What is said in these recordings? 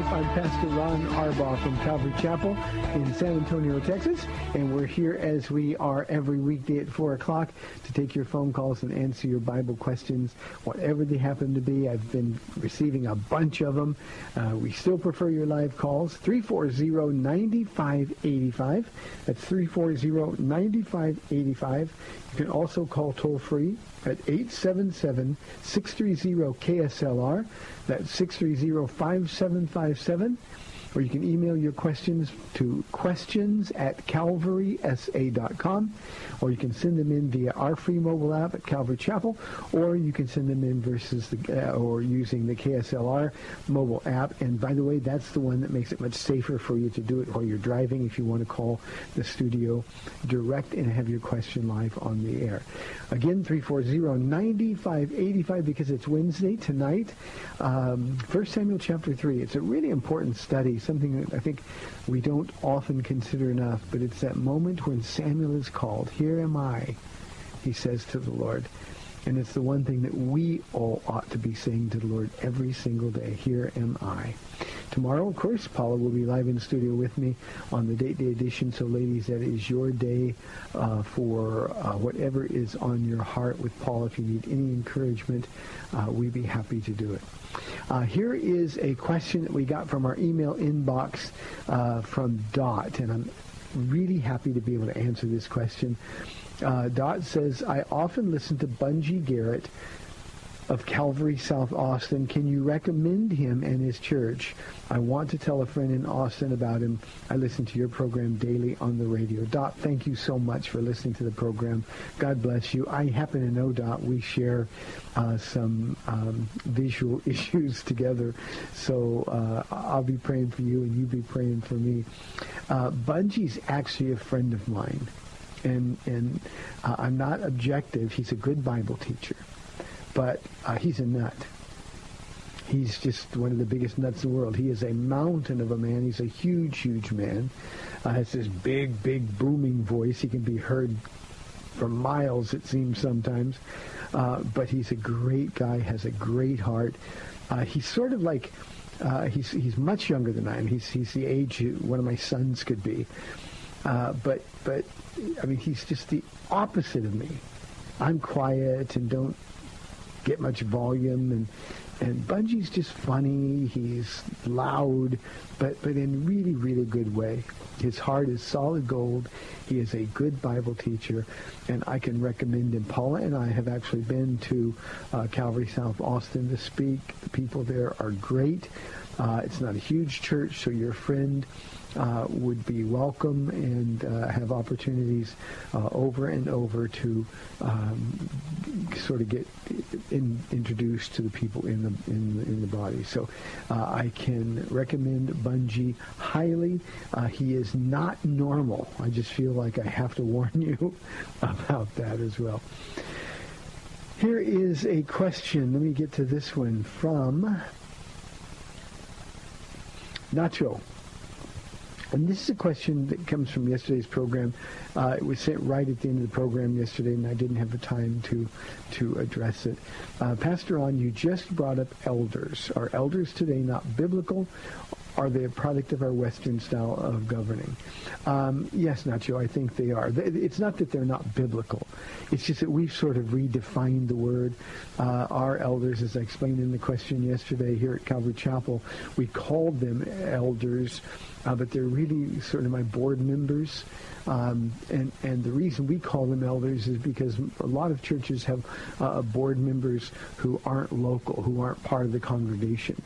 Life. I'm Pastor Ron Arbaugh from Calvary Chapel in San Antonio, Texas, and we're here as we are every weekday at 4 o'clock to take your phone calls and answer your Bible questions, whatever they happen to be. I've been receiving a bunch of them. Uh, we still prefer your live calls. 340-9585. That's 340-9585. You can also call toll-free at 877-630-KSLR. That's 630-5757. Or you can email your questions to questions at calvarysa.com. Or you can send them in via our free mobile app at Calvary Chapel. Or you can send them in versus the, uh, or using the KSLR mobile app. And by the way, that's the one that makes it much safer for you to do it while you're driving if you want to call the studio direct and have your question live on the air. Again, 340-9585 because it's Wednesday tonight. Um, 1 Samuel chapter 3. It's a really important study, something that I think we don't often consider enough, but it's that moment when Samuel is called. Here am I, he says to the Lord. And it's the one thing that we all ought to be saying to the Lord every single day. Here am I. Tomorrow, of course, Paula will be live in the studio with me on the Date Day edition. So, ladies, that is your day uh, for uh, whatever is on your heart with Paula. If you need any encouragement, uh, we'd be happy to do it. Uh, here is a question that we got from our email inbox uh, from Dot, and I'm really happy to be able to answer this question. Uh, Dot says, I often listen to Bungie Garrett of Calvary South Austin. Can you recommend him and his church? I want to tell a friend in Austin about him. I listen to your program daily on the radio. Dot, thank you so much for listening to the program. God bless you. I happen to know, Dot, we share uh, some um, visual issues together. So uh, I'll be praying for you and you be praying for me. Uh, Bungie's actually a friend of mine. And, and uh, I'm not objective. He's a good Bible teacher but uh, he's a nut. He's just one of the biggest nuts in the world. He is a mountain of a man. He's a huge, huge man. Uh, has this big, big booming voice. He can be heard for miles, it seems sometimes. Uh, but he's a great guy, has a great heart. Uh, he's sort of like, uh, he's, he's much younger than I am. He's, he's the age one of my sons could be. Uh, but, but, I mean, he's just the opposite of me. I'm quiet and don't get much volume and and Bungie's just funny. He's loud, but but in really really good way. His heart is solid gold. He is a good Bible teacher, and I can recommend him. Paula and I have actually been to uh, Calvary South Austin to speak. The people there are great. Uh, it's not a huge church, so your friend uh, would be welcome and uh, have opportunities uh, over and over to um, sort of get in, introduced to the people in the in the, in the body. So uh, I can recommend Bungie highly. Uh, he is not normal. I just feel like I have to warn you about that as well. Here is a question. Let me get to this one from Nacho. And this is a question that comes from yesterday's program. Uh, it was sent right at the end of the program yesterday, and I didn't have the time to to address it. Uh, Pastor Ron, you just brought up elders. Are elders today not biblical? Are they a product of our Western style of governing? Um, yes, Nacho, I think they are. It's not that they're not biblical. It's just that we've sort of redefined the word. Uh, our elders, as I explained in the question yesterday here at Calvary Chapel, we called them elders, uh, but they're really sort of my board members. Um, and, and the reason we call them elders is because a lot of churches have uh, board members who aren't local, who aren't part of the congregation.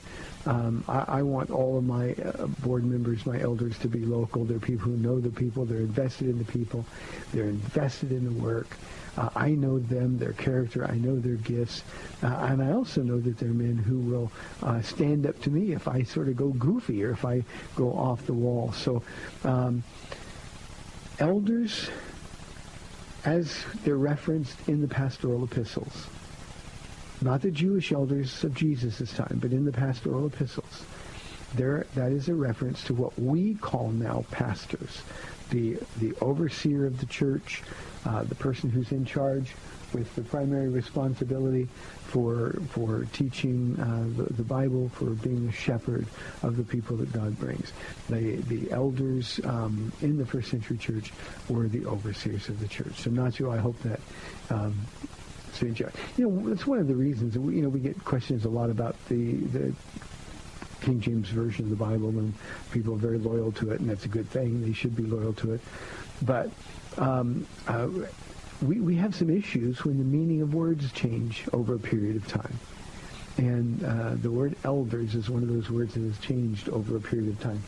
Um, I, I, want all of my uh, board members, my elders, to be local. They're people who know the people. They're invested in the people. They're invested in the work. Uh, I know them, their character. I know their gifts. Uh, and I also know that they're men who will uh, stand up to me if I sort of go goofy or if I go off the wall. So um, elders, as they're referenced in the pastoral epistles, not the Jewish elders of Jesus' time, but in the pastoral epistles. There, that is a reference to what we call now pastors, the the overseer of the church, uh, the person who's in charge with the primary responsibility for for teaching uh, the, the, Bible, for being a shepherd of the people that God brings. The the elders um, in the first century church were the overseers of the church. So, Nacho, I hope that um, You know, it's one of the reasons we, you know we get questions a lot about the the King James version of the Bible, and people are very loyal to it, and that's a good thing. They should be loyal to it, but. Um, uh, we, we have some issues when the meaning of words change over a period of time. And uh, the word elders is one of those words that has changed over a period of time.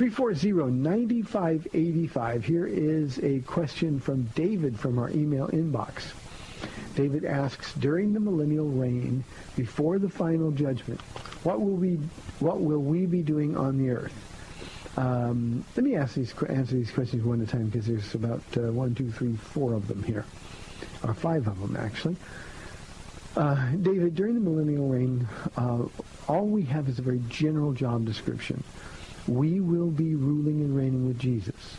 340-9585. Here is a question from David from our email inbox. David asks, during the millennial reign, before the final judgment, what will we, what will we be doing on the earth? Um, let me ask these, answer these questions one at a time because there's about uh, one, two, three, four of them here, or five of them actually. Uh, David, during the millennial reign, uh, all we have is a very general job description we will be ruling and reigning with Jesus.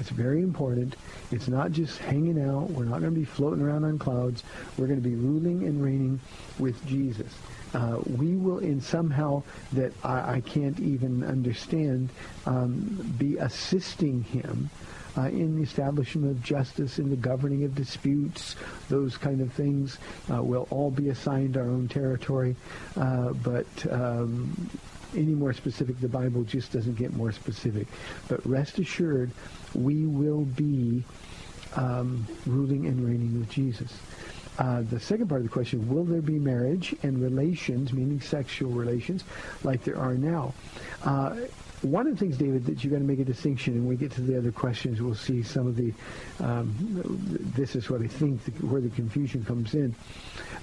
It's very important. It's not just hanging out. We're not going to be floating around on clouds. We're going to be ruling and reigning with Jesus. Uh, we will, in somehow that I, I can't even understand, um, be assisting him uh, in the establishment of justice, in the governing of disputes, those kind of things. Uh, we'll all be assigned our own territory, uh, but um, any more specific. The Bible just doesn't get more specific. But rest assured, we will be um, ruling and reigning with Jesus. Uh, the second part of the question, will there be marriage and relations, meaning sexual relations, like there are now? Uh, one of the things, David, that you've got to make a distinction, and when we get to the other questions, we'll see some of the, um, this is what I think, where the confusion comes in.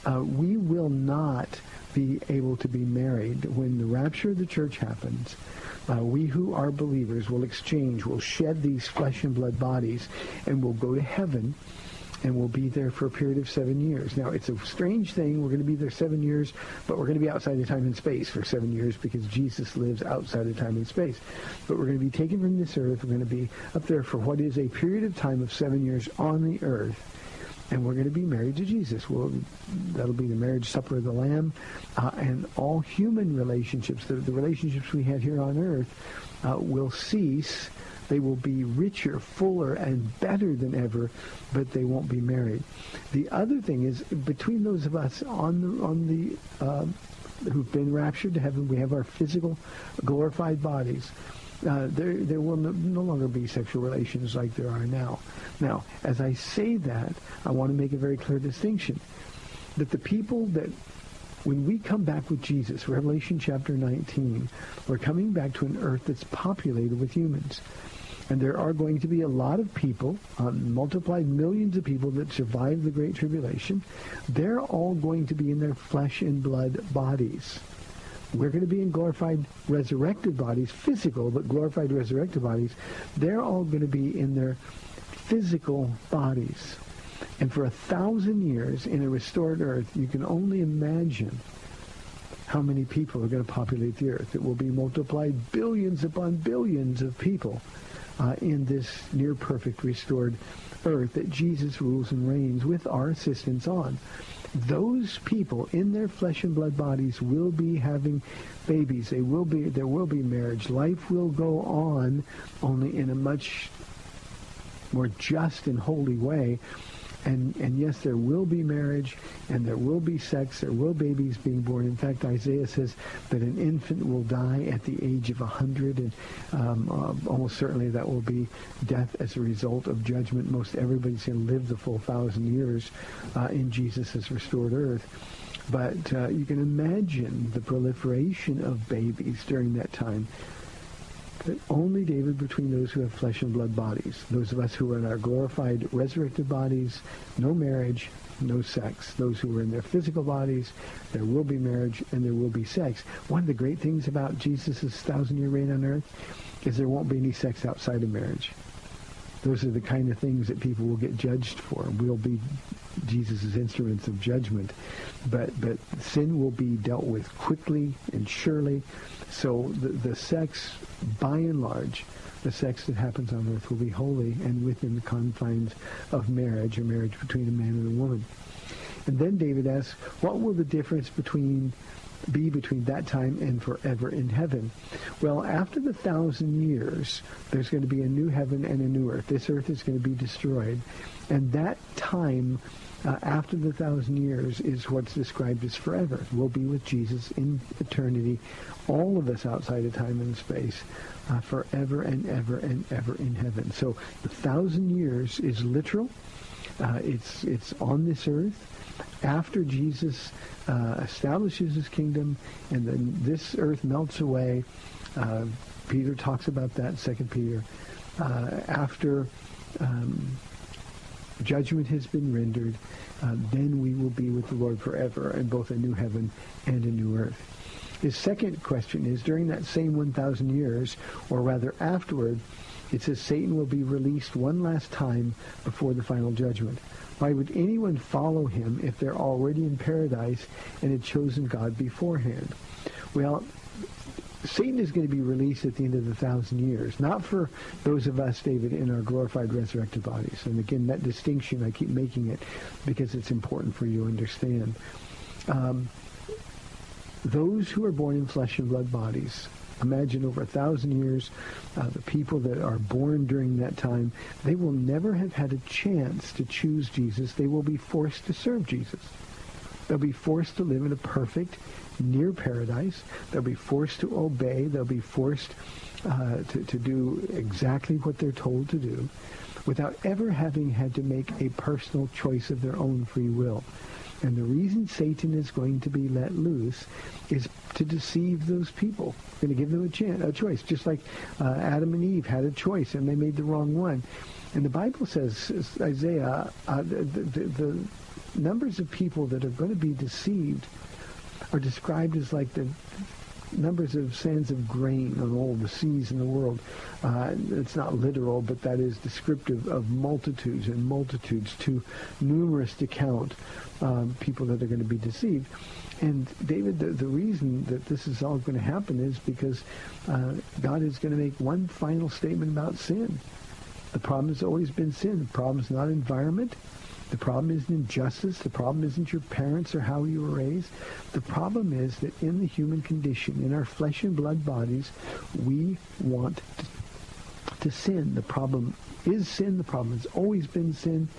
Uh, we will not be able to be married when the rapture of the church happens. Uh, we who are believers will exchange, will shed these flesh and blood bodies, and will go to heaven and we'll be there for a period of seven years. Now, it's a strange thing. We're going to be there seven years, but we're going to be outside of time and space for seven years because Jesus lives outside of time and space. But we're going to be taken from this earth. We're going to be up there for what is a period of time of seven years on the earth and we're going to be married to Jesus. Well, that'll be the marriage supper of the Lamb, uh, and all human relationships, the, the, relationships we have here on earth, uh, will cease. They will be richer, fuller, and better than ever, but they won't be married. The other thing is, between those of us on the on the uh, who've been raptured to heaven, we have our physical, glorified bodies uh, there there will no, no, longer be sexual relations like there are now. Now, as I say that, I want to make a very clear distinction that the people that when we come back with Jesus, Revelation chapter 19, we're coming back to an earth that's populated with humans. And there are going to be a lot of people, um, multiplied millions of people that survive the Great Tribulation. They're all going to be in their flesh and blood bodies. We're going to be in glorified resurrected bodies, physical, but glorified resurrected bodies. They're all going to be in their physical bodies. And for a thousand years in a restored earth, you can only imagine how many people are going to populate the earth. It will be multiplied billions upon billions of people uh, in this near perfect restored earth that Jesus rules and reigns with our assistance on. Those people in their flesh and blood bodies will be having babies. They will be there will be marriage. Life will go on only in a much more just and holy way and, and yes, there will be marriage and there will be sex. There will babies being born. In fact, Isaiah says that an infant will die at the age of 100. And um, uh, almost certainly that will be death as a result of judgment. Most everybody's going to live the full thousand years uh, in Jesus' restored earth. But uh, you can imagine the proliferation of babies during that time but only, David, between those who have flesh and blood bodies. Those of us who are in our glorified, resurrected bodies, no marriage, no sex. Those who are in their physical bodies, there will be marriage and there will be sex. One of the great things about Jesus' thousand-year reign on earth is there won't be any sex outside of marriage. Those are the kind of things that people will get judged for. We'll be Jesus' instruments of judgment. But, but sin will be dealt with quickly and surely. So the, the sex, by and large, the sex that happens on earth will be holy and within the confines of marriage, or marriage between a man and a woman. And then David asks, what will the difference between be between that time and forever in heaven? Well, after the thousand years, there's going to be a new heaven and a new earth. This earth is going to be destroyed. And that time uh, after the thousand years is what's described as forever. We'll be with Jesus in eternity, all of us outside of time and space, uh, forever and ever and ever in heaven. So the thousand years is literal. Uh, it's it's on this earth. After Jesus uh, establishes his kingdom, and then this earth melts away. Uh, Peter talks about that. Second Peter. Uh, after um, judgment has been rendered, uh, then we will be with the Lord forever in both a new heaven and a new earth. His second question is, during that same 1,000 years, or rather afterward, it says Satan will be released one last time before the final judgment. Why would anyone follow him if they're already in paradise and had chosen God beforehand? Well, Satan is going to be released at the end of the thousand years, not for those of us, David, in our glorified resurrected bodies. And again, that distinction, I keep making it because it's important for you to understand. Um, those who are born in flesh and blood bodies, imagine over a thousand years, uh, the people that are born during that time, they will never have had a chance to choose Jesus. They will be forced to serve Jesus. They'll be forced to live in a perfect, near paradise. They'll be forced to obey. They'll be forced uh, to, to do exactly what they're told to do without ever having had to make a personal choice of their own free will. And the reason Satan is going to be let loose is to deceive those people. Going to give them a chance, a choice, just like uh, Adam and Eve had a choice and they made the wrong one. And the Bible says, Isaiah, uh, the, the, the numbers of people that are going to be deceived are described as like the numbers of sands of grain on all the seas in the world. Uh, it's not literal, but that is descriptive of multitudes and multitudes, too numerous to count um, people that are going to be deceived. And David, the, the reason that this is all going to happen is because uh, God is going to make one final statement about sin. The problem has always been sin. The problem is not environment. The problem isn't injustice. The problem isn't your parents or how you were raised. The problem is that in the human condition, in our flesh and blood bodies, we want to, to sin. The problem is sin. The problem has always been sin.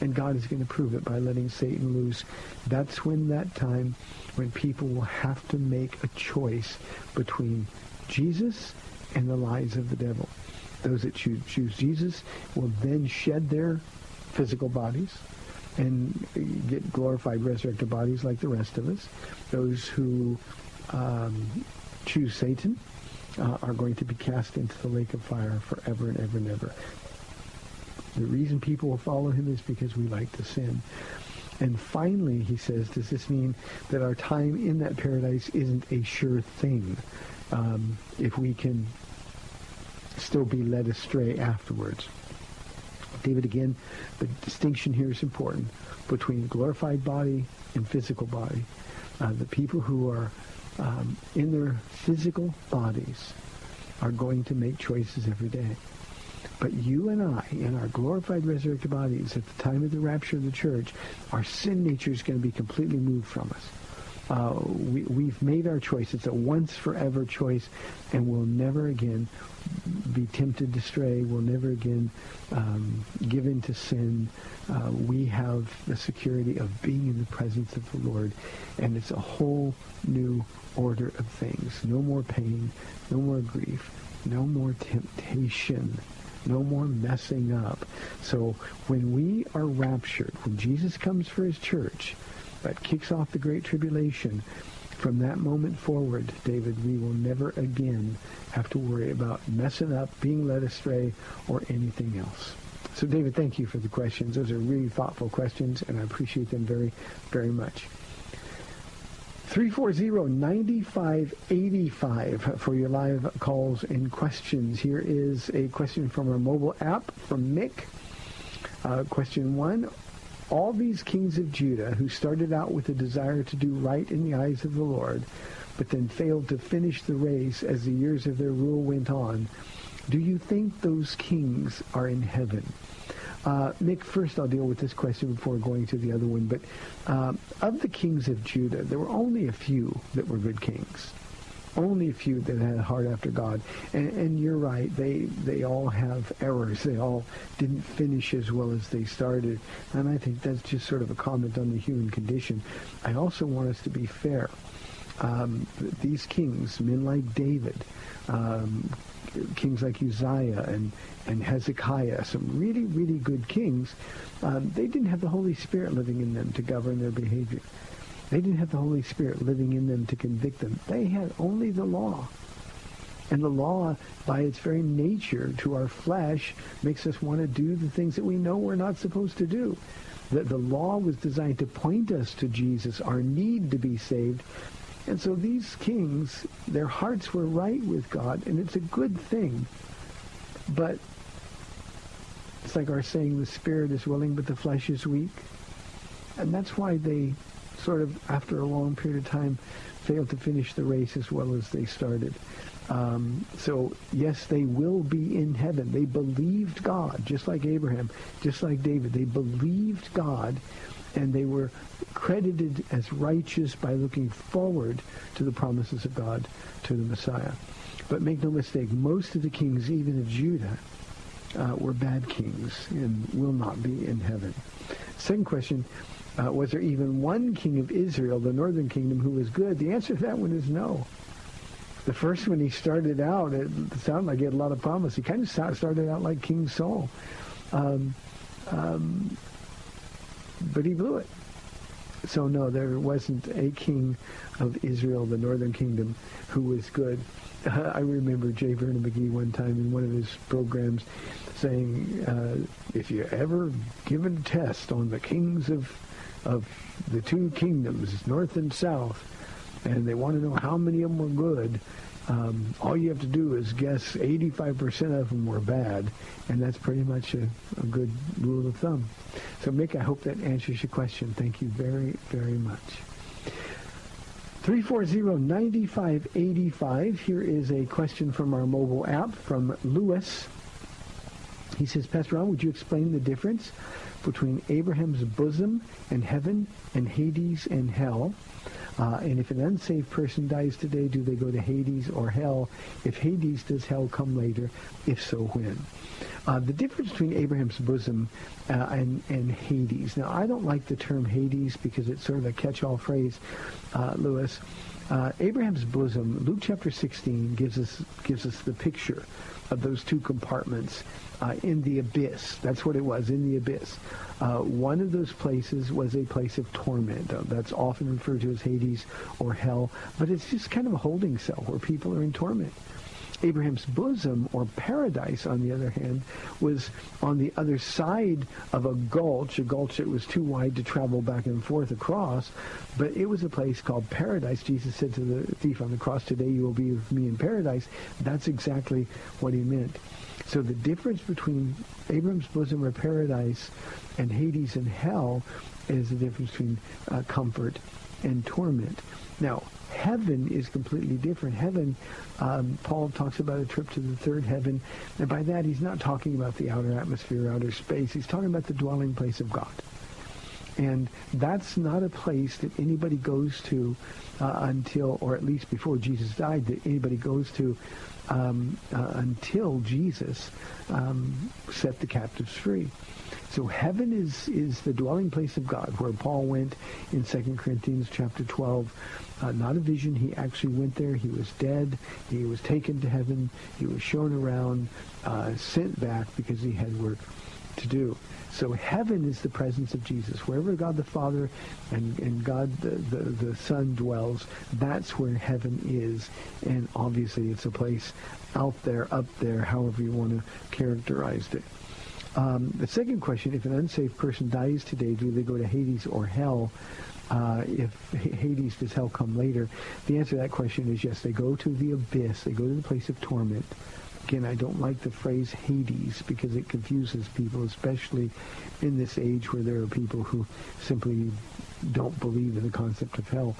And God is going to prove it by letting Satan loose. That's when that time when people will have to make a choice between Jesus and the lies of the devil. Those that choose, choose Jesus will then shed their physical bodies and get glorified, resurrected bodies like the rest of us. Those who um, choose Satan uh, are going to be cast into the lake of fire forever and ever and ever. The reason people will follow him is because we like to sin. And finally, he says, does this mean that our time in that paradise isn't a sure thing um, if we can still be led astray afterwards? David, again, the distinction here is important between glorified body and physical body. Uh, the people who are um, in their physical bodies are going to make choices every day. But you and I, in our glorified resurrected bodies, at the time of the rapture of the church, our sin nature is going to be completely moved from us. Uh, we, we've made our choice. It's a once forever choice, and we'll never again be tempted to stray. We'll never again um, give in to sin. Uh, we have the security of being in the presence of the Lord, and it's a whole new order of things. No more pain, no more grief, no more temptation. No more messing up. So when we are raptured, when Jesus comes for his church, that kicks off the Great Tribulation. From that moment forward, David, we will never again have to worry about messing up, being led astray, or anything else. So, David, thank you for the questions. Those are really thoughtful questions, and I appreciate them very, very much. 340-9585 for your live calls and questions. Here is a question from our mobile app from Mick. Uh, question one, all these kings of Judah who started out with a desire to do right in the eyes of the Lord, but then failed to finish the race as the years of their rule went on, do you think those kings are in heaven? Uh, Nick, first I'll deal with this question before going to the other one. But uh, of the kings of Judah, there were only a few that were good kings. Only a few that had a heart after God. And, and you're right, they, they all have errors. They all didn't finish as well as they started. And I think that's just sort of a comment on the human condition. I also want us to be fair. Um, these kings, men like David, um, kings like Uzziah and, and Hezekiah, some really, really good kings, um, they didn't have the Holy Spirit living in them to govern their behavior. They didn't have the Holy Spirit living in them to convict them. They had only the law. And the law, by its very nature to our flesh, makes us want to do the things that we know we're not supposed to do. That the law was designed to point us to Jesus, our need to be saved, and so these kings, their hearts were right with God, and it's a good thing. But it's like our saying, the spirit is willing, but the flesh is weak. And that's why they sort of, after a long period of time, failed to finish the race as well as they started. Um, so, yes, they will be in heaven. They believed God, just like Abraham, just like David. They believed God, and they were credited as righteous by looking forward to the promises of God to the Messiah. But make no mistake, most of the kings, even of Judah, uh, were bad kings and will not be in heaven. Second question, uh, was there even one king of Israel, the northern kingdom, who was good? The answer to that one is no. The first one he started out, it sounded like he had a lot of promise. He kind of started out like King Saul. Um, um, but he blew it. So no, there wasn't a king of Israel, the northern kingdom, who was good. I remember J. Vernon McGee one time in one of his programs saying, uh, if you ever given a test on the kings of of the two kingdoms, north and south, and they want to know how many of them were good, um, all you have to do is guess 85% of them were bad, and that's pretty much a, a good rule of thumb. So, Mick, I hope that answers your question. Thank you very, very much. 340-9585. Here is a question from our mobile app from Lewis. He says, Pastor Ron, would you explain the difference between Abraham's bosom and heaven and Hades and hell? Uh, and if an unsaved person dies today, do they go to Hades or hell? If Hades, does hell come later? If so, when? Uh, the difference between Abraham's bosom uh, and, and Hades. Now, I don't like the term Hades because it's sort of a catch-all phrase, uh, Lewis. Uh, Abraham's bosom, Luke chapter 16 gives us gives us the picture of those two compartments uh, in the abyss. That's what it was, in the abyss. Uh, one of those places was a place of torment. Uh, that's often referred to as Hades or hell, but it's just kind of a holding cell where people are in torment. Abraham's bosom, or paradise, on the other hand, was on the other side of a gulch, a gulch that was too wide to travel back and forth across, but it was a place called paradise. Jesus said to the thief on the cross, today you will be with me in paradise. That's exactly what he meant. So the difference between Abraham's bosom or paradise and Hades and hell is the difference between uh, comfort and torment. Now, heaven is completely different. Heaven, um, Paul talks about a trip to the third heaven, and by that he's not talking about the outer atmosphere, outer space. He's talking about the dwelling place of God. And that's not a place that anybody goes to uh, until, or at least before Jesus died, that anybody goes to um, uh, until Jesus um, set the captives free. So heaven is, is the dwelling place of God, where Paul went in 2 Corinthians chapter 12. Uh, not a vision. He actually went there. He was dead. He was taken to heaven. He was shown around, uh, sent back because he had work to do. So heaven is the presence of Jesus. Wherever God the Father and, and God the, the, the Son dwells, that's where heaven is. And obviously it's a place out there, up there, however you want to characterize it. Um, the second question, if an unsafe person dies today, do they go to Hades or hell? Uh, if Hades, does hell come later? The answer to that question is yes, they go to the abyss. They go to the place of torment. Again, I don't like the phrase Hades because it confuses people, especially in this age where there are people who simply don't believe in the concept of hell.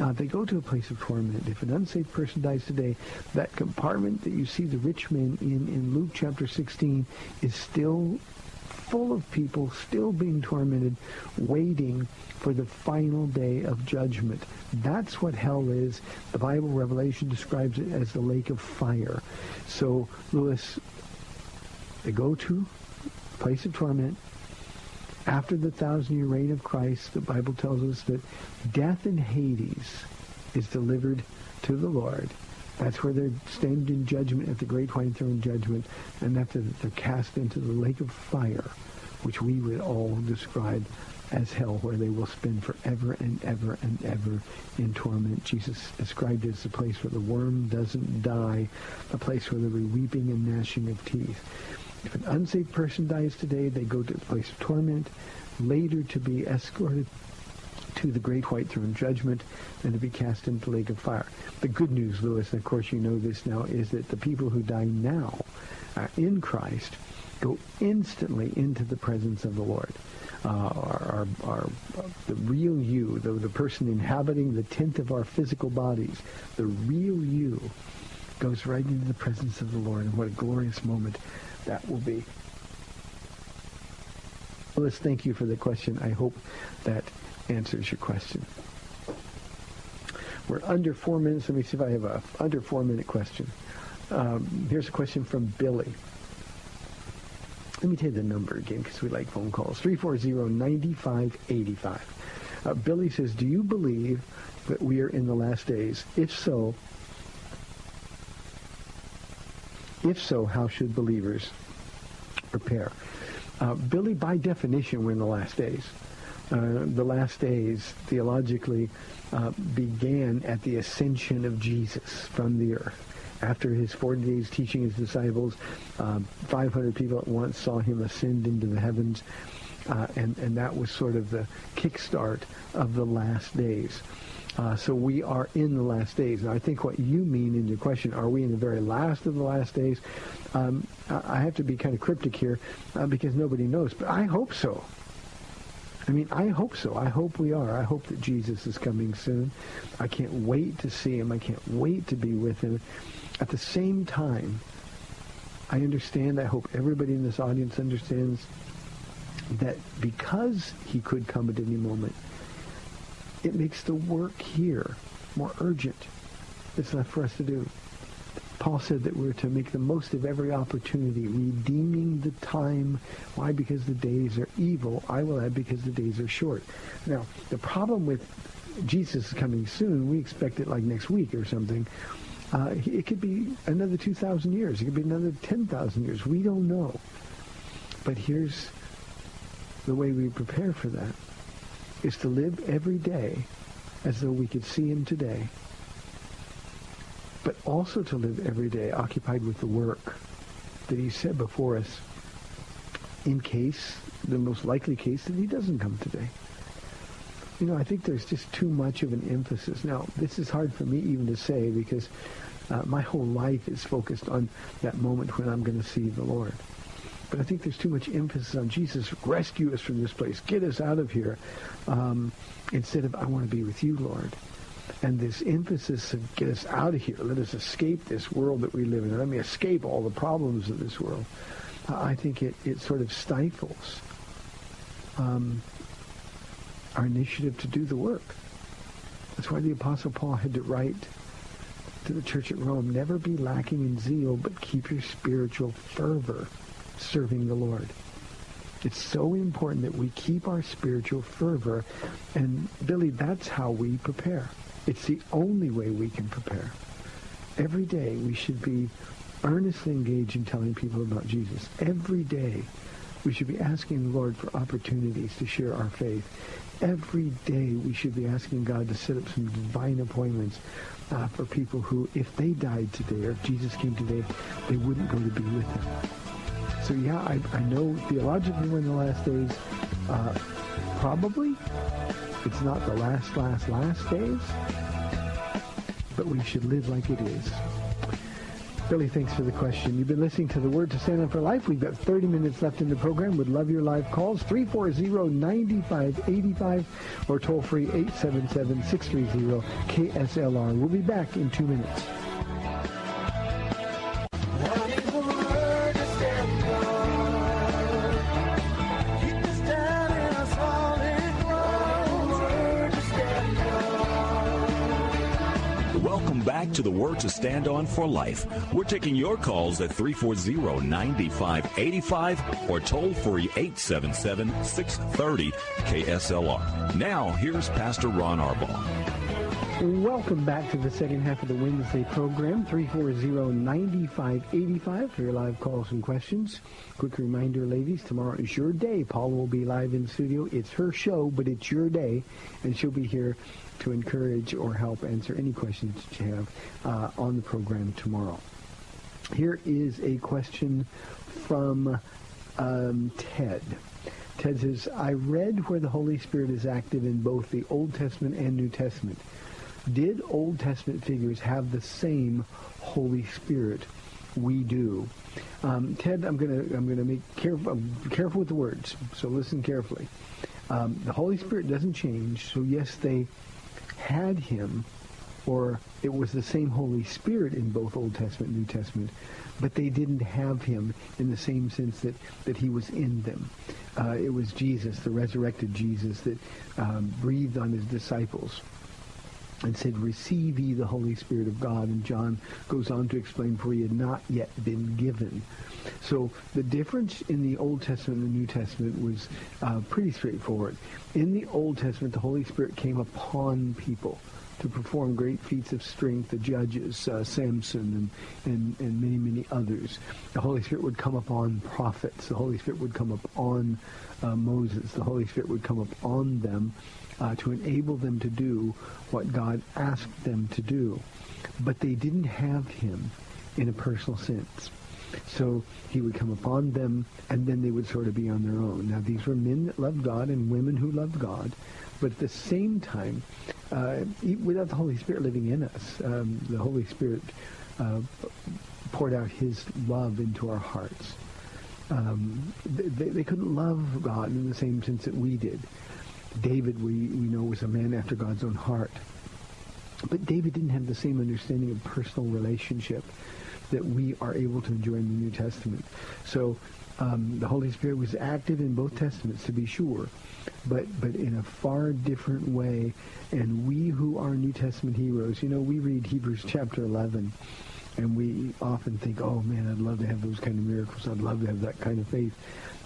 Uh, they go to a place of torment. If an unsaved person dies today, that compartment that you see the rich men in in Luke chapter 16 is still full of people still being tormented, waiting for the final day of judgment. That's what hell is. The Bible, Revelation, describes it as the lake of fire. So, Lewis, the go to place of torment. After the thousand-year reign of Christ, the Bible tells us that death in Hades is delivered to the Lord. That's where they're stand in judgment at the great white throne judgment, and after that they're cast into the lake of fire, which we would all describe as hell, where they will spend forever and ever and ever in torment. Jesus described it as a place where the worm doesn't die, a place where there will be weeping and gnashing of teeth. If an unsaved person dies today, they go to the place of torment, later to be escorted to the great white throne judgment and to be cast into the lake of fire. The good news, Lewis, and of course you know this now, is that the people who die now in Christ go instantly into the presence of the Lord. Uh, our, our, our, the real you, the, the person inhabiting the tent of our physical bodies, the real you goes right into the presence of the Lord. And what a glorious moment that will be. Let's thank you for the question. I hope that answers your question. We're under four minutes. Let me see if I have a under four minute question. Um, here's a question from Billy. Let me tell you the number again because we like phone calls. 340-9585. Uh, Billy says, do you believe that we are in the last days? If so, if so, how should believers prepare? Uh, Billy, by definition, we're in the last days. Uh, the last days, theologically, uh, began at the ascension of Jesus from the earth. After his 40 days teaching his disciples, uh, 500 people at once saw him ascend into the heavens. Uh, and, and that was sort of the kickstart of the last days. Uh, so we are in the last days. And I think what you mean in your question, are we in the very last of the last days? Um, I have to be kind of cryptic here uh, because nobody knows, but I hope so. I mean, I hope so. I hope we are. I hope that Jesus is coming soon. I can't wait to see him. I can't wait to be with him. At the same time, I understand, I hope everybody in this audience understands that because he could come at any moment, it makes the work here more urgent. It's left for us to do. Paul said that we're to make the most of every opportunity, redeeming the time. Why? Because the days are evil. I will add because the days are short. Now, the problem with Jesus coming soon, we expect it like next week or something. Uh, it could be another 2,000 years. It could be another 10,000 years. We don't know. But here's the way we prepare for that is to live every day as though we could see him today, but also to live every day occupied with the work that he set before us in case, the most likely case, that he doesn't come today. You know, I think there's just too much of an emphasis. Now, this is hard for me even to say because uh, my whole life is focused on that moment when I'm going to see the Lord. But I think there's too much emphasis on Jesus, rescue us from this place, get us out of here, um, instead of I want to be with you, Lord. And this emphasis of get us out of here, let us escape this world that we live in, let me escape all the problems of this world, I think it, it sort of stifles um, our initiative to do the work. That's why the Apostle Paul had to write to the church at Rome, never be lacking in zeal, but keep your spiritual fervor serving the Lord. It's so important that we keep our spiritual fervor. And Billy, that's how we prepare. It's the only way we can prepare. Every day we should be earnestly engaged in telling people about Jesus. Every day we should be asking the Lord for opportunities to share our faith. Every day we should be asking God to set up some divine appointments uh, for people who, if they died today or if Jesus came today, they wouldn't go to be with him. So yeah, I, I know theologically we're in the last days. Uh, probably it's not the last, last, last days, but we should live like it is. Billy, thanks for the question. You've been listening to The Word to Stand Up for Life. We've got 30 minutes left in the program. Would love your live calls. 340-9585 or toll free 877-630-KSLR. We'll be back in two minutes. Word to Stand On for Life. We're taking your calls at 340-9585 or toll free 877-630-KSLR. Now, here's Pastor Ron Arbaugh. Welcome back to the second half of the Wednesday program, 340-9585 for your live calls and questions. Quick reminder, ladies, tomorrow is your day. Paula will be live in studio. It's her show, but it's your day, and she'll be here to encourage or help answer any questions that you have uh, on the program tomorrow. Here is a question from um, Ted. Ted says, I read where the Holy Spirit is active in both the Old Testament and New Testament. Did Old Testament figures have the same Holy Spirit we do? Um, Ted, I'm gonna I'm gonna make careful careful with the words, so listen carefully. Um, the Holy Spirit doesn't change, so yes, they had him, or it was the same Holy Spirit in both Old Testament and New Testament, but they didn't have him in the same sense that, that he was in them. Uh, it was Jesus, the resurrected Jesus, that um, breathed on his disciples and said, receive ye the Holy Spirit of God. And John goes on to explain, for he had not yet been given. So the difference in the Old Testament and the New Testament was uh, pretty straightforward. In the Old Testament, the Holy Spirit came upon people to perform great feats of strength, the judges, uh, Samson, and, and, and many, many others. The Holy Spirit would come upon prophets. The Holy Spirit would come upon uh, Moses. The Holy Spirit would come upon them uh, to enable them to do what God asked them to do. But they didn't have him in a personal sense. So he would come upon them, and then they would sort of be on their own. Now, these were men that loved God and women who loved God, but at the same time, uh, without the Holy Spirit living in us, um, the Holy Spirit uh, poured out his love into our hearts. Um, they, they couldn't love God in the same sense that we did. David, we, we know, was a man after God's own heart. But David didn't have the same understanding of personal relationship that we are able to enjoy in the New Testament. So um, the Holy Spirit was active in both Testaments, to be sure, but but in a far different way. And we who are New Testament heroes, you know, we read Hebrews chapter 11, and we often think, oh man, I'd love to have those kind of miracles. I'd love to have that kind of faith.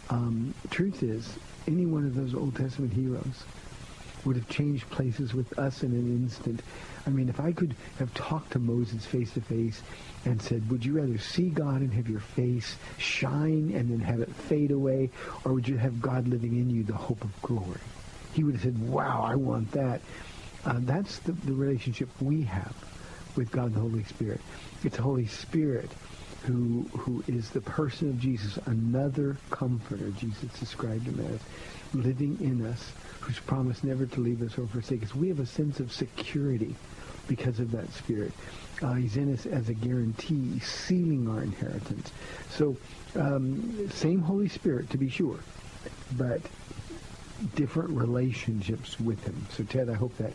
Um, truth is, any one of those Old Testament heroes would have changed places with us in an instant. I mean, if I could have talked to Moses face to face and said, would you rather see God and have your face shine and then have it fade away, or would you have God living in you, the hope of glory? He would have said, wow, I want that. Uh, that's the, the relationship we have with God the Holy Spirit. It's the Holy Spirit who who is the person of Jesus, another comforter, Jesus described him as, living in us, who's promised never to leave us or forsake us. We have a sense of security because of that Spirit. Uh, he's in us as a guarantee, sealing our inheritance. So, um, same Holy Spirit, to be sure, but different relationships with him. So, Ted, I hope that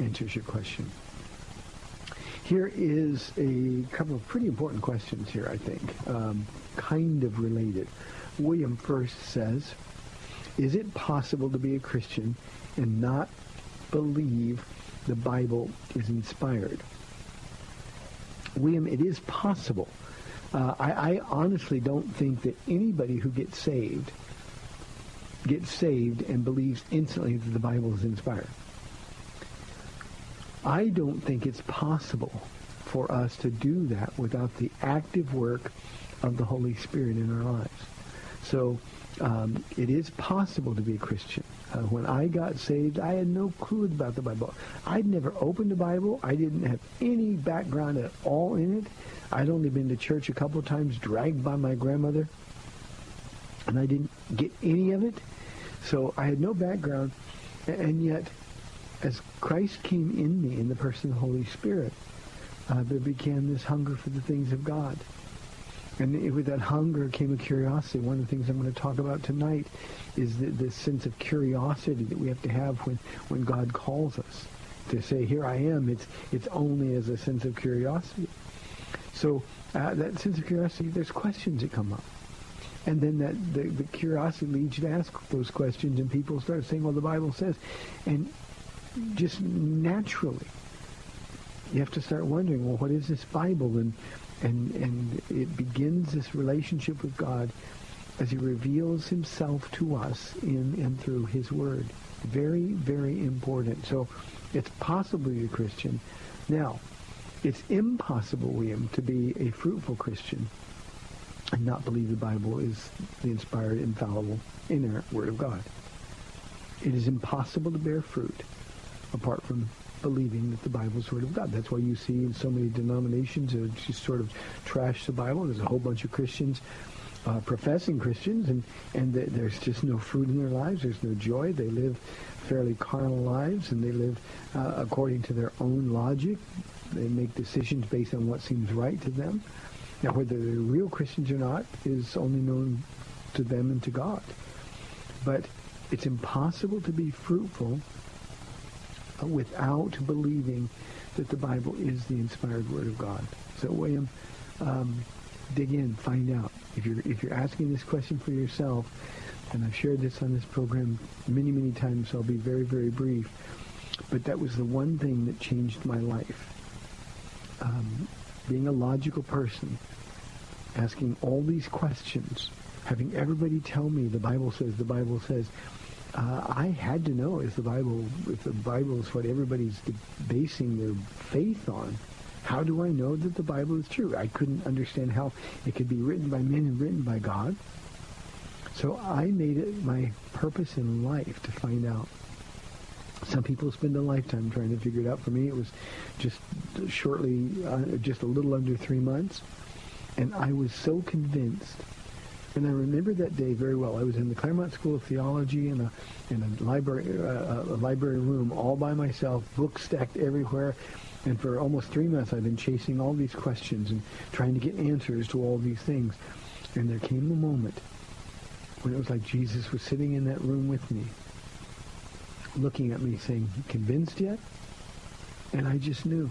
answers your question. Here is a couple of pretty important questions here, I think, um, kind of related. William first says, is it possible to be a Christian and not believe the Bible is inspired? William, it is possible. Uh, I, I honestly don't think that anybody who gets saved gets saved and believes instantly that the Bible is inspired. I don't think it's possible for us to do that without the active work of the Holy Spirit in our lives. So um, it is possible to be a Christian. Uh, when I got saved, I had no clue about the Bible. I'd never opened a Bible. I didn't have any background at all in it. I'd only been to church a couple of times, dragged by my grandmother, and I didn't get any of it. So I had no background, and yet, as Christ came in me in the person of the Holy Spirit, uh, there began this hunger for the things of God. And with that hunger came a curiosity. One of the things I'm going to talk about tonight is the, this sense of curiosity that we have to have when, when God calls us to say, here I am. It's, it's only as a sense of curiosity. So uh, that sense of curiosity, there's questions that come up. And then that the, the curiosity leads you to ask those questions, and people start saying, well, the Bible says. And just naturally, you have to start wondering, well, what is this Bible? And, and, and it begins this relationship with God as he reveals himself to us in and through his word. Very, very important. So it's possible to be a Christian. Now, it's impossible, William, to be a fruitful Christian and not believe the Bible is the inspired, infallible, inerrant Word of God. It is impossible to bear fruit apart from believing that the Bible is the Word of God. That's why you see in so many denominations that just sort of trash the Bible. There's a whole bunch of Christians, uh, professing Christians, and, and th- there's just no fruit in their lives. There's no joy. They live fairly carnal lives, and they live uh, according to their own logic. They make decisions based on what seems right to them. Now, whether they're real Christians or not is only known to them and to God. But it's impossible to be fruitful without believing that the Bible is the inspired Word of God. So, William, um, dig in, find out. If you're if you're asking this question for yourself, and I've shared this on this program many many times, so I'll be very very brief. But that was the one thing that changed my life. Um, being a logical person, asking all these questions, having everybody tell me the Bible says, the Bible says, uh, I had to know if the Bible, if the Bible is what everybody's basing their faith on. How do I know that the Bible is true? I couldn't understand how it could be written by men and written by God. So I made it my purpose in life to find out. Some people spend a lifetime trying to figure it out. For me, it was just shortly, uh, just a little under three months. And I was so convinced and I remember that day very well. I was in the Claremont School of Theology in a in a library uh, a library room all by myself, books stacked everywhere. And for almost three months, I've been chasing all these questions and trying to get answers to all these things. And there came a moment when it was like Jesus was sitting in that room with me, looking at me, saying, "Convinced yet?" And I just knew.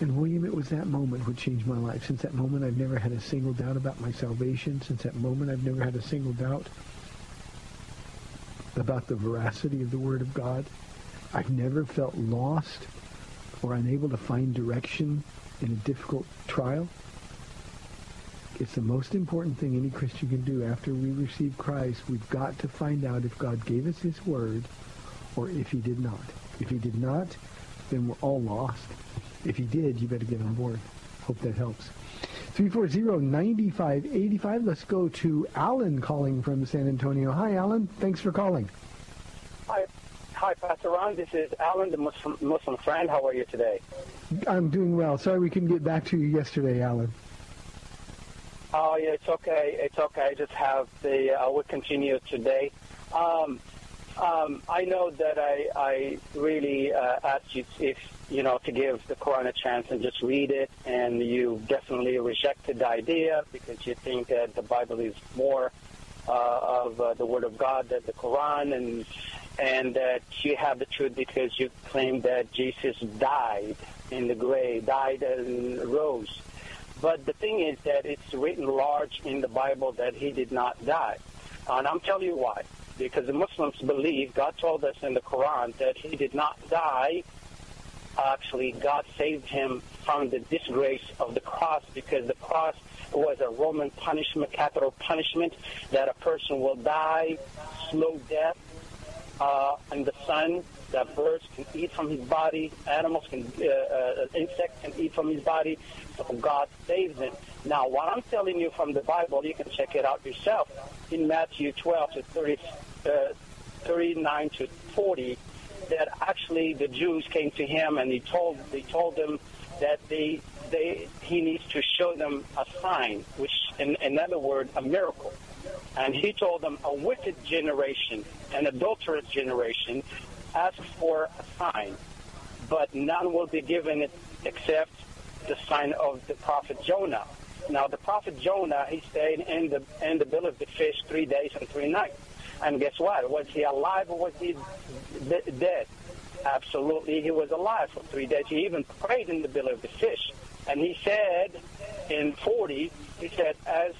And William, it was that moment which changed my life. Since that moment, I've never had a single doubt about my salvation. Since that moment, I've never had a single doubt about the veracity of the Word of God. I've never felt lost or unable to find direction in a difficult trial. It's the most important thing any Christian can do after we receive Christ. We've got to find out if God gave us his word or if he did not. If he did not, then we're all lost. If he did, you better get on board. Hope that helps. 340-9585. Let's go to Alan calling from San Antonio. Hi, Alan. Thanks for calling. Hi, hi, Pastor Ron. This is Alan, the Muslim, Muslim friend. How are you today? I'm doing well. Sorry we couldn't get back to you yesterday, Alan. Oh, yeah, it's okay. It's okay. I just have the. I will continue today. Um, um, I know that I, I really uh, asked you if you know to give the Quran a chance and just read it, and you definitely rejected the idea because you think that the Bible is more uh, of uh, the Word of God than the Quran, and and that you have the truth because you claim that Jesus died in the grave, died and rose. But the thing is that it's written large in the Bible that he did not die. And I'm telling you why. Because the Muslims believe, God told us in the Quran, that he did not die. Actually, God saved him from the disgrace of the cross because the cross was a Roman punishment, capital punishment, that a person will die, slow death, uh, the sun, that birds can eat from his body, animals can, uh, uh, insects can eat from his body. So God saves him. Now, what I'm telling you from the Bible, you can check it out yourself in Matthew 12 to 30, uh, 39 to 40. That actually the Jews came to him and he told they told them that they they he needs to show them a sign, which in, in other a miracle. And he told them, a wicked generation, an adulterous generation, asks for a sign, but none will be given it except the sign of the prophet Jonah. Now, the prophet Jonah, he stayed in the in the belly of the fish three days and three nights. And guess what? Was he alive or was he d- dead? Absolutely, he was alive for three days. He even prayed in the belly of the fish. And he said in 40, he said, as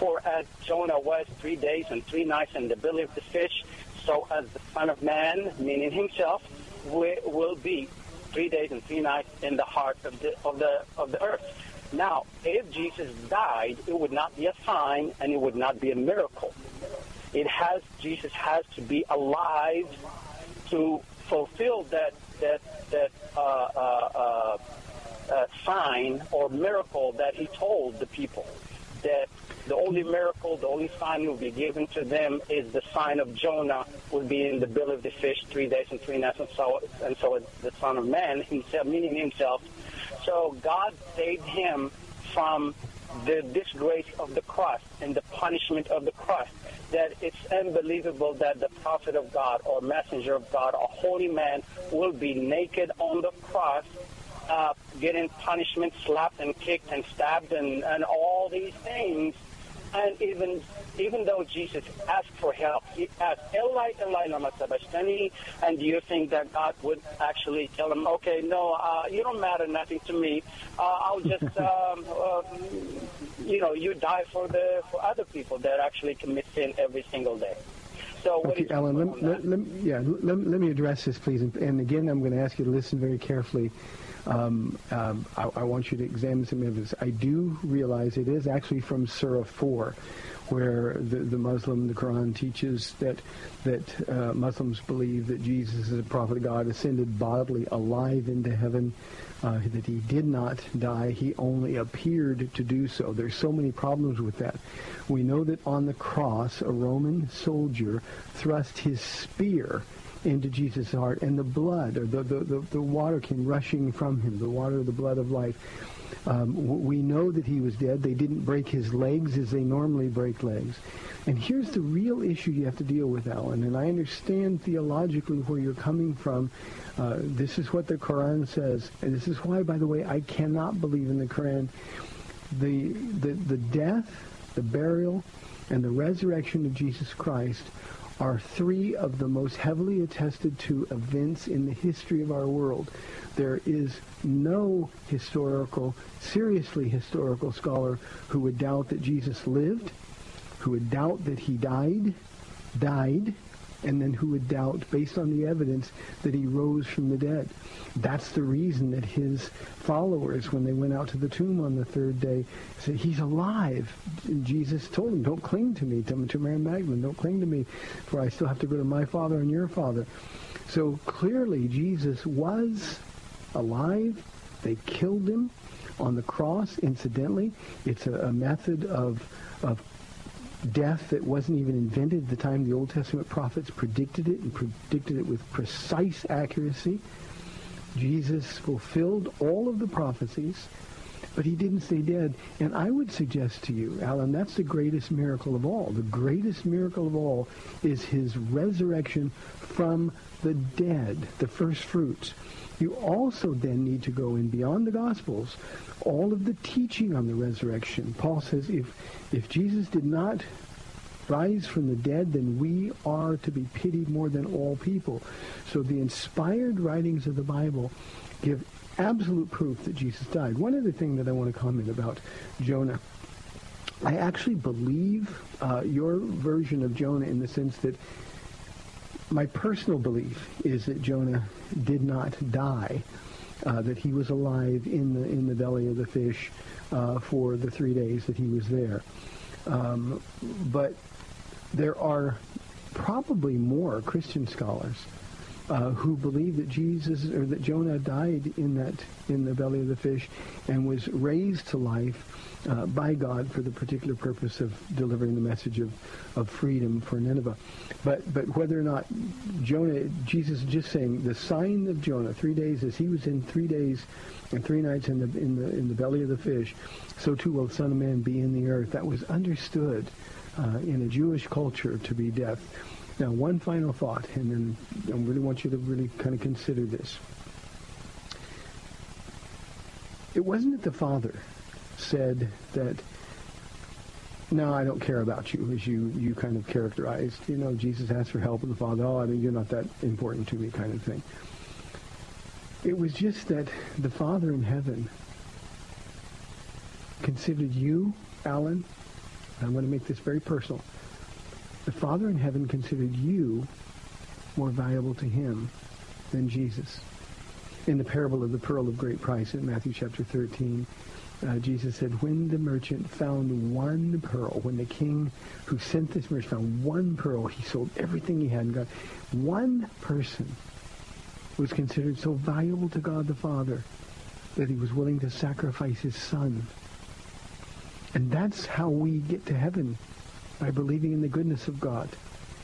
for as Jonah was three days and three nights in the belly of the fish, so as the Son of Man, meaning himself, wi- will be three days and three nights in the heart of the of the of the earth. Now, if Jesus died, it would not be a sign and it would not be a miracle. It has Jesus has to be alive to fulfill that that that uh, uh, uh, uh, sign or miracle that he told the people the only miracle, the only sign will be given to them is the sign of Jonah will be in the belly of the fish three days and three nights, and so and so the Son of Man himself, meaning himself. So God saved him from the disgrace of the cross and the punishment of the cross. That it's unbelievable that the prophet of God or messenger of God, a holy man, will be naked on the cross uh, getting punishment, slapped and kicked and stabbed and, and all these things. And even even though Jesus asked for help, he asked, Eli, Eli, lama sabachthani, and do you think that God would actually tell him, okay, no, uh, you don't matter nothing to me. Uh, I'll just, um, uh, you know, you die for the for other people that actually commit sin every single day. So what Okay, Alan, let, let, let, yeah, let, let me address this, please. And, and again, I'm going to ask you to listen very carefully. Um, um, I, I want you to examine some of this. I do realize it is actually from Surah 4, where the, the Muslim, the Quran teaches that that uh, Muslims believe that Jesus is a prophet of God, ascended bodily, alive into heaven, uh, that he did not die. He only appeared to do so. There's so many problems with that. We know that on the cross, a Roman soldier thrust his spear into Jesus' heart, and the blood, or the, the, the, the water came rushing from him, the water, the blood of life. Um, we know that he was dead. They didn't break his legs as they normally break legs. And here's the real issue you have to deal with, Alan. And I understand theologically where you're coming from. Uh, this is what the Quran says. And this is why, by the way, I cannot believe in the Quran. The, the, the death, the burial, and the resurrection of Jesus Christ are three of the most heavily attested to events in the history of our world. There is no historical, seriously historical scholar who would doubt that Jesus lived, who would doubt that he died, died, and then who would doubt, based on the evidence, that he rose from the dead. That's the reason that his followers, when they went out to the tomb on the third day, said, he's alive. And Jesus told them, don't cling to me, to, to Mary Magdalene, don't cling to me, for I still have to go to my Father and your Father. So clearly Jesus was alive. They killed him on the cross, incidentally. It's a, a method of, of death that wasn't even invented at the time the Old Testament prophets predicted it and predicted it with precise accuracy. Jesus fulfilled all of the prophecies, but he didn't stay dead. And I would suggest to you, Alan, that's the greatest miracle of all. The greatest miracle of all is his resurrection from the dead, the first fruits. You also then need to go in beyond the Gospels, all of the teaching on the resurrection. Paul says if, if Jesus did not rise from the dead, then we are to be pitied more than all people. So the inspired writings of the Bible give absolute proof that Jesus died. One other thing that I want to comment about Jonah. I actually believe uh, your version of Jonah in the sense that my personal belief is that Jonah did not die, uh, that he was alive in the in the belly of the fish uh, for the three days that he was there. Um, but there are probably more Christian scholars uh, who believe that Jesus or that Jonah died in that in the belly of the fish and was raised to life uh, by God for the particular purpose of delivering the message of, of freedom for Nineveh. But but whether or not Jonah, Jesus is just saying the sign of Jonah, three days as he was in three days and three nights in the in the in the belly of the fish, so too will the Son of Man be in the earth. That was understood uh, in a Jewish culture to be death. Now, one final thought, and then I really want you to really kind of consider this. It wasn't that the Father said that, no, I don't care about you, as you, you kind of characterized. You know, Jesus asked for help of the Father. Oh, I mean, you're not that important to me kind of thing. It was just that the Father in heaven considered you, Alan, I'm going to make this very personal. The Father in heaven considered you more valuable to him than Jesus. In the parable of the pearl of great price in Matthew chapter 13, uh, Jesus said, when the merchant found one pearl, when the king who sent this merchant found one pearl, he sold everything he had and got. One person was considered so valuable to God the Father that he was willing to sacrifice his son. And that's how we get to heaven, by believing in the goodness of God.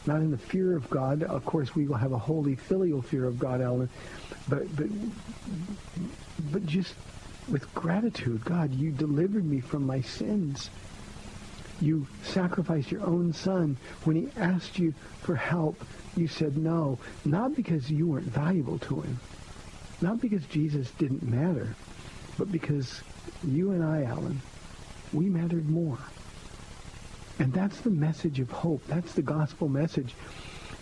Not in the fear of God. Of course, we will have a holy filial fear of God, Alan. But, but, but just with gratitude. God, you delivered me from my sins. You sacrificed your own son. When he asked you for help, you said no, not because you weren't valuable to him, not because Jesus didn't matter, but because you and I, Alan, we mattered more. And that's the message of hope. That's the gospel message.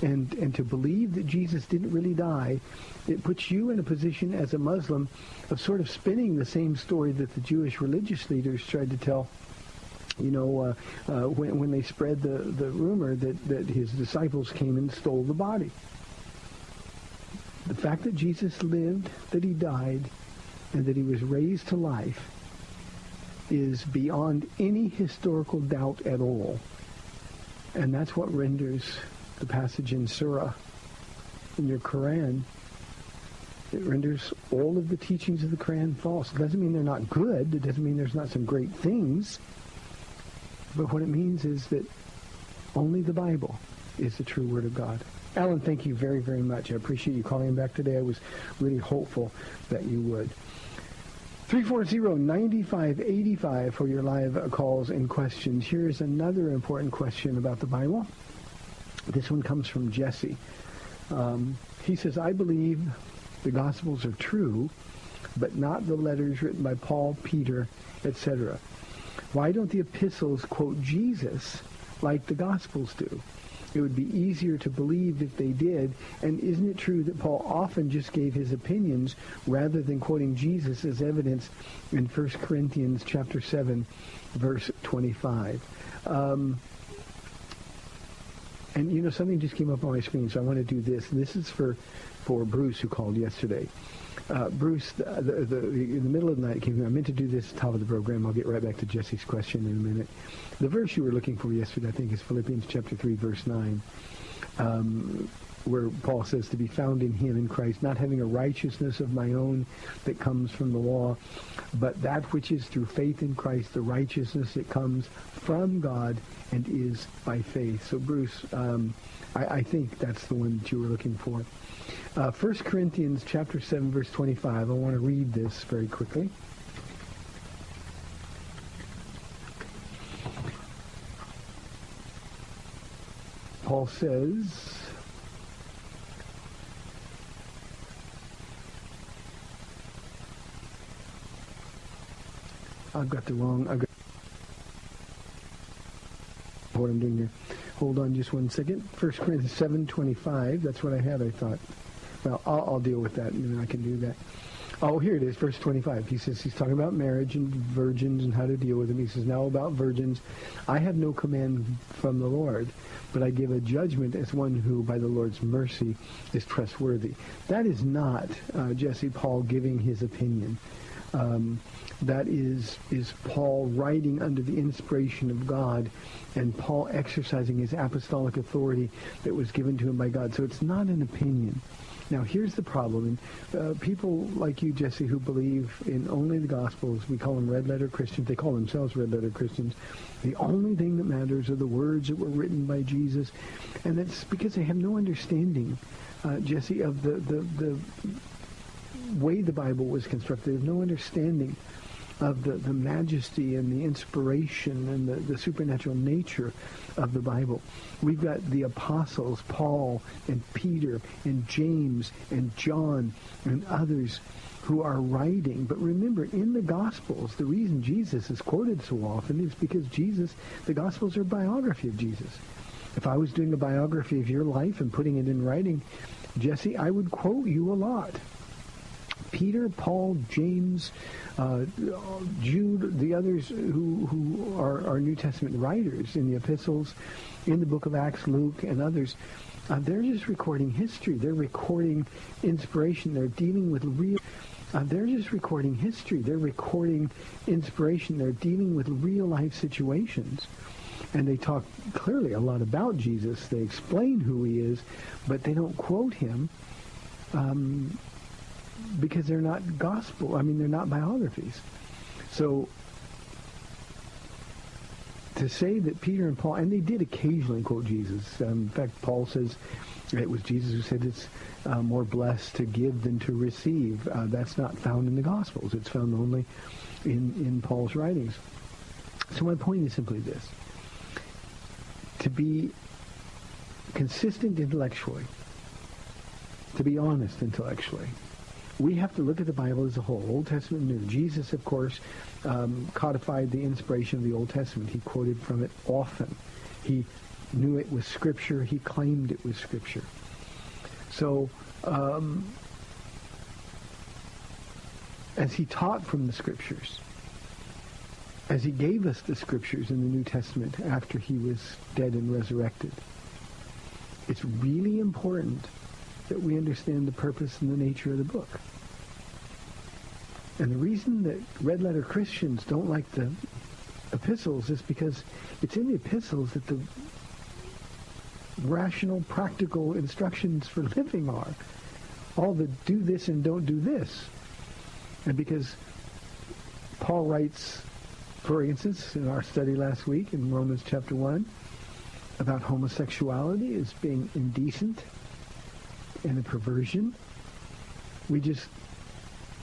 And, and to believe that Jesus didn't really die, it puts you in a position as a Muslim of sort of spinning the same story that the Jewish religious leaders tried to tell you know, uh, uh, when, when they spread the, the rumor that, that his disciples came and stole the body. The fact that Jesus lived, that he died, and that he was raised to life is beyond any historical doubt at all. And that's what renders the passage in Surah, in your Quran, it renders all of the teachings of the Quran false. It doesn't mean they're not good. It doesn't mean there's not some great things. But what it means is that only the Bible is the true Word of God. Alan, thank you very, very much. I appreciate you calling back today. I was really hopeful that you would. 340-9585 for your live calls and questions. Here's another important question about the Bible. This one comes from Jesse. Um, he says, I believe the Gospels are true, but not the letters written by Paul, Peter, etc. Why don't the epistles quote Jesus like the Gospels do? It would be easier to believe if they did. And isn't it true that Paul often just gave his opinions rather than quoting Jesus as evidence in 1 Corinthians chapter 7, verse 25? Um, and you know, something just came up on my screen, so I want to do this. This is for, for Bruce, who called yesterday. Uh, Bruce, the, the, the, in the middle of the night came I meant to do this top of the program. I'll get right back to Jesse's question in a minute. The verse you were looking for yesterday, I think, is Philippians chapter 3, verse 9, um, where Paul says to be found in him, in Christ, not having a righteousness of my own that comes from the law, but that which is through faith in Christ, the righteousness that comes from God and is by faith. So, Bruce, um, I, I think that's the one that you were looking for. Uh, 1 Corinthians chapter 7, verse 25. I want to read this very quickly. Paul says, I've got the wrong, I've got what I'm doing here. Hold on just one second. 1 Corinthians 7.25. That's what I had, I thought. Well, I'll, I'll deal with that, and I can do that. Oh, here it is, verse 25. He says he's talking about marriage and virgins and how to deal with them. He says, now about virgins, I have no command from the Lord, but I give a judgment as one who, by the Lord's mercy, is trustworthy. That is not uh, Jesse Paul giving his opinion. Um, that is is Paul writing under the inspiration of God, and Paul exercising his apostolic authority that was given to him by God. So it's not an opinion. Now, here's the problem. And, uh, people like you, Jesse, who believe in only the Gospels, we call them red letter Christians. They call themselves red letter Christians. The only thing that matters are the words that were written by Jesus. And that's because they have no understanding, uh, Jesse, of the, the, the way the Bible was constructed. They have no understanding of the, the majesty and the inspiration and the, the supernatural nature of the Bible. We've got the apostles, Paul and Peter and James and John and others who are writing. But remember, in the Gospels, the reason Jesus is quoted so often is because Jesus, the Gospels are biography of Jesus. If I was doing a biography of your life and putting it in writing, Jesse, I would quote you a lot. Peter, Paul, James, uh, Jude, the others who, who are, are, New Testament writers in the epistles, in the book of Acts, Luke, and others, uh, they're just recording history. They're recording inspiration. They're dealing with real... Uh, they're just recording history. They're recording inspiration. They're dealing with real life situations. And they talk clearly a lot about Jesus. They explain who he is, but they don't quote him. Um, because they're not gospel. I mean, they're not biographies. So to say that Peter and Paul, and they did occasionally quote Jesus. Um, in fact, Paul says it was Jesus who said it's uh, more blessed to give than to receive. Uh, that's not found in the Gospels. It's found only in, in Paul's writings. So my point is simply this. To be consistent intellectually, to be honest intellectually, we have to look at the Bible as a whole, Old Testament New. Jesus, of course, um, codified the inspiration of the Old Testament. He quoted from it often. He knew it was Scripture. He claimed it was Scripture. So, um, as he taught from the Scriptures, as he gave us the Scriptures in the New Testament after he was dead and resurrected, it's really important that we understand the purpose and the nature of the book. And the reason that red letter Christians don't like the epistles is because it's in the epistles that the rational, practical instructions for living are. All the do this and don't do this. And because Paul writes, for instance, in our study last week in Romans chapter 1, about homosexuality as being indecent and a perversion, we just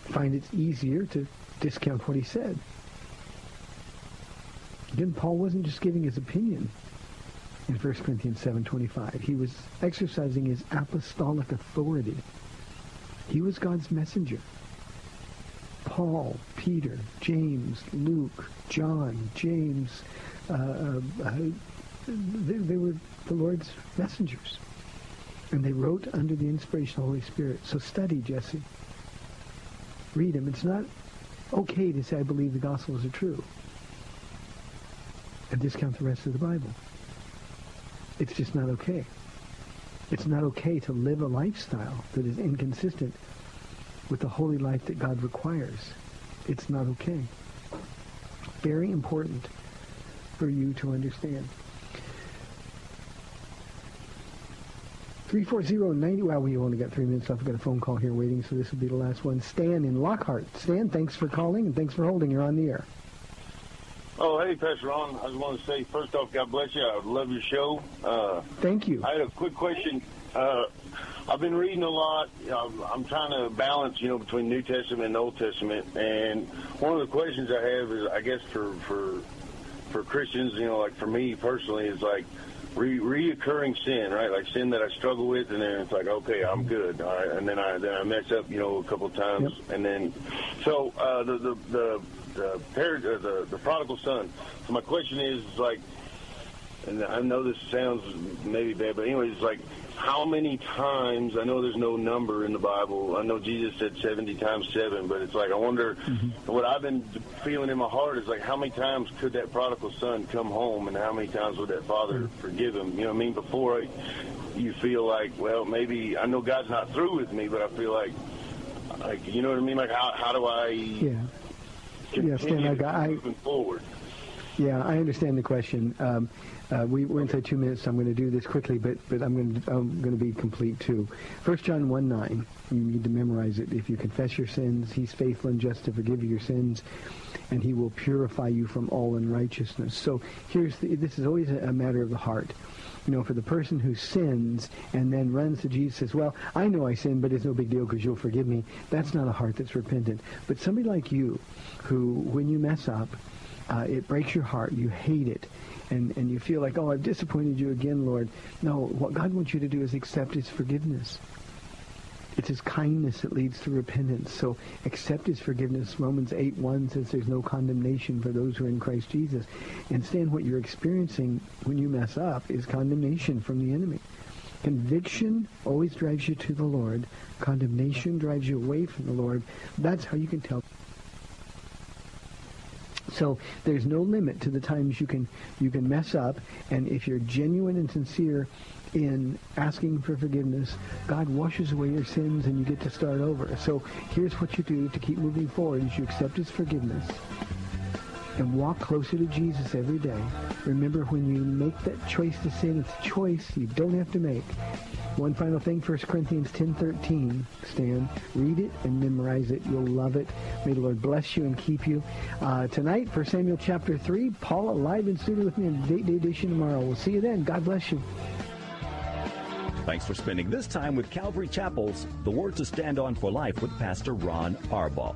find it easier to discount what he said. Again, Paul wasn't just giving his opinion in 1 Corinthians 7.25. He was exercising his apostolic authority. He was God's messenger. Paul, Peter, James, Luke, John, James, uh, uh, uh they, they were the Lord's messengers. And they wrote under the inspiration of the Holy Spirit. So study, Jesse. Read them. It's not okay to say, I believe the Gospels are true and discount the rest of the Bible. It's just not okay. It's not okay to live a lifestyle that is inconsistent with the holy life that God requires. It's not okay. Very important for you to understand. 340-90, well, we only got three minutes left. We've got a phone call here waiting, so this will be the last one. Stan in Lockhart. Stan, thanks for calling and thanks for holding. You're on the air. Oh, hey, Pastor Ron. I just want to say, first off, God bless you. I love your show. Uh, Thank you. I had a quick question. Uh, I've been reading a lot. I'm trying to balance, you know, between New Testament and Old Testament. And one of the questions I have is, I guess, for for for Christians, you know, like for me personally, is like, re- reoccurring sin, right? Like sin that I struggle with, and then it's like, okay, I'm good, all right, and then I then I mess up, you know, a couple of times, Yep. and then so uh, the the the the, parent, uh, the the prodigal son. So my question is like. and I know this sounds maybe bad, but anyways, it's like how many times? I know there's no number in the Bible. I know Jesus said 70 times seven, but it's like I wonder. Mm-hmm. What I've been feeling in my heart is like how many times could that prodigal son come home, and how many times would that father mm-hmm. forgive him? You know what I mean? Before you feel like, well, maybe I know God's not through with me, but I feel like, like you know what I mean? Like how how do I Yeah. continue Yeah, Stan, got- I- moving forward? Yeah, I understand the question. Um, uh, we, we're inside two minutes, so I'm going to do this quickly, but, but I'm going to I'm going to be complete too. First John one nine. You need to memorize it. If you confess your sins, He's faithful and just to forgive you your sins, and He will purify you from all unrighteousness. So here's the, this is always a, a matter of the heart. You know, for the person who sins and then runs to Jesus says, "Well, I know I sin, but it's no big deal because you'll forgive me." That's not a heart that's repentant. But somebody like you, who when you mess up, uh, it breaks your heart. You hate it. And, and you feel like, oh, I've disappointed you again, Lord. No, what God wants you to do is accept his forgiveness. It's his kindness that leads to repentance. So accept his forgiveness. Romans 8, 1 says there's no condemnation for those who are in Christ Jesus. And Stan, what you're experiencing when you mess up is condemnation from the enemy. Conviction always drives you to the Lord. Condemnation drives you away from the Lord. That's how you can tell so there's no limit to the times you can you can mess up, and if you're genuine and sincere in asking for forgiveness, God washes away your sins, and you get to start over. So here's what you do to keep moving forward: is you accept His forgiveness and walk closer to Jesus every day. Remember, when you make that choice to sin, it's a choice you don't have to make. One final thing, 1 Corinthians 10.13, Stan. Read it and memorize it. You'll love it. May the Lord bless you and keep you. Uh, tonight, for Samuel chapter 3, Paula live in studio with me in Date Day Edition tomorrow. We'll see you then. God bless you. Thanks for spending this time with Calvary Chapel's The Word to Stand On for Life with Pastor Ron Arbaugh.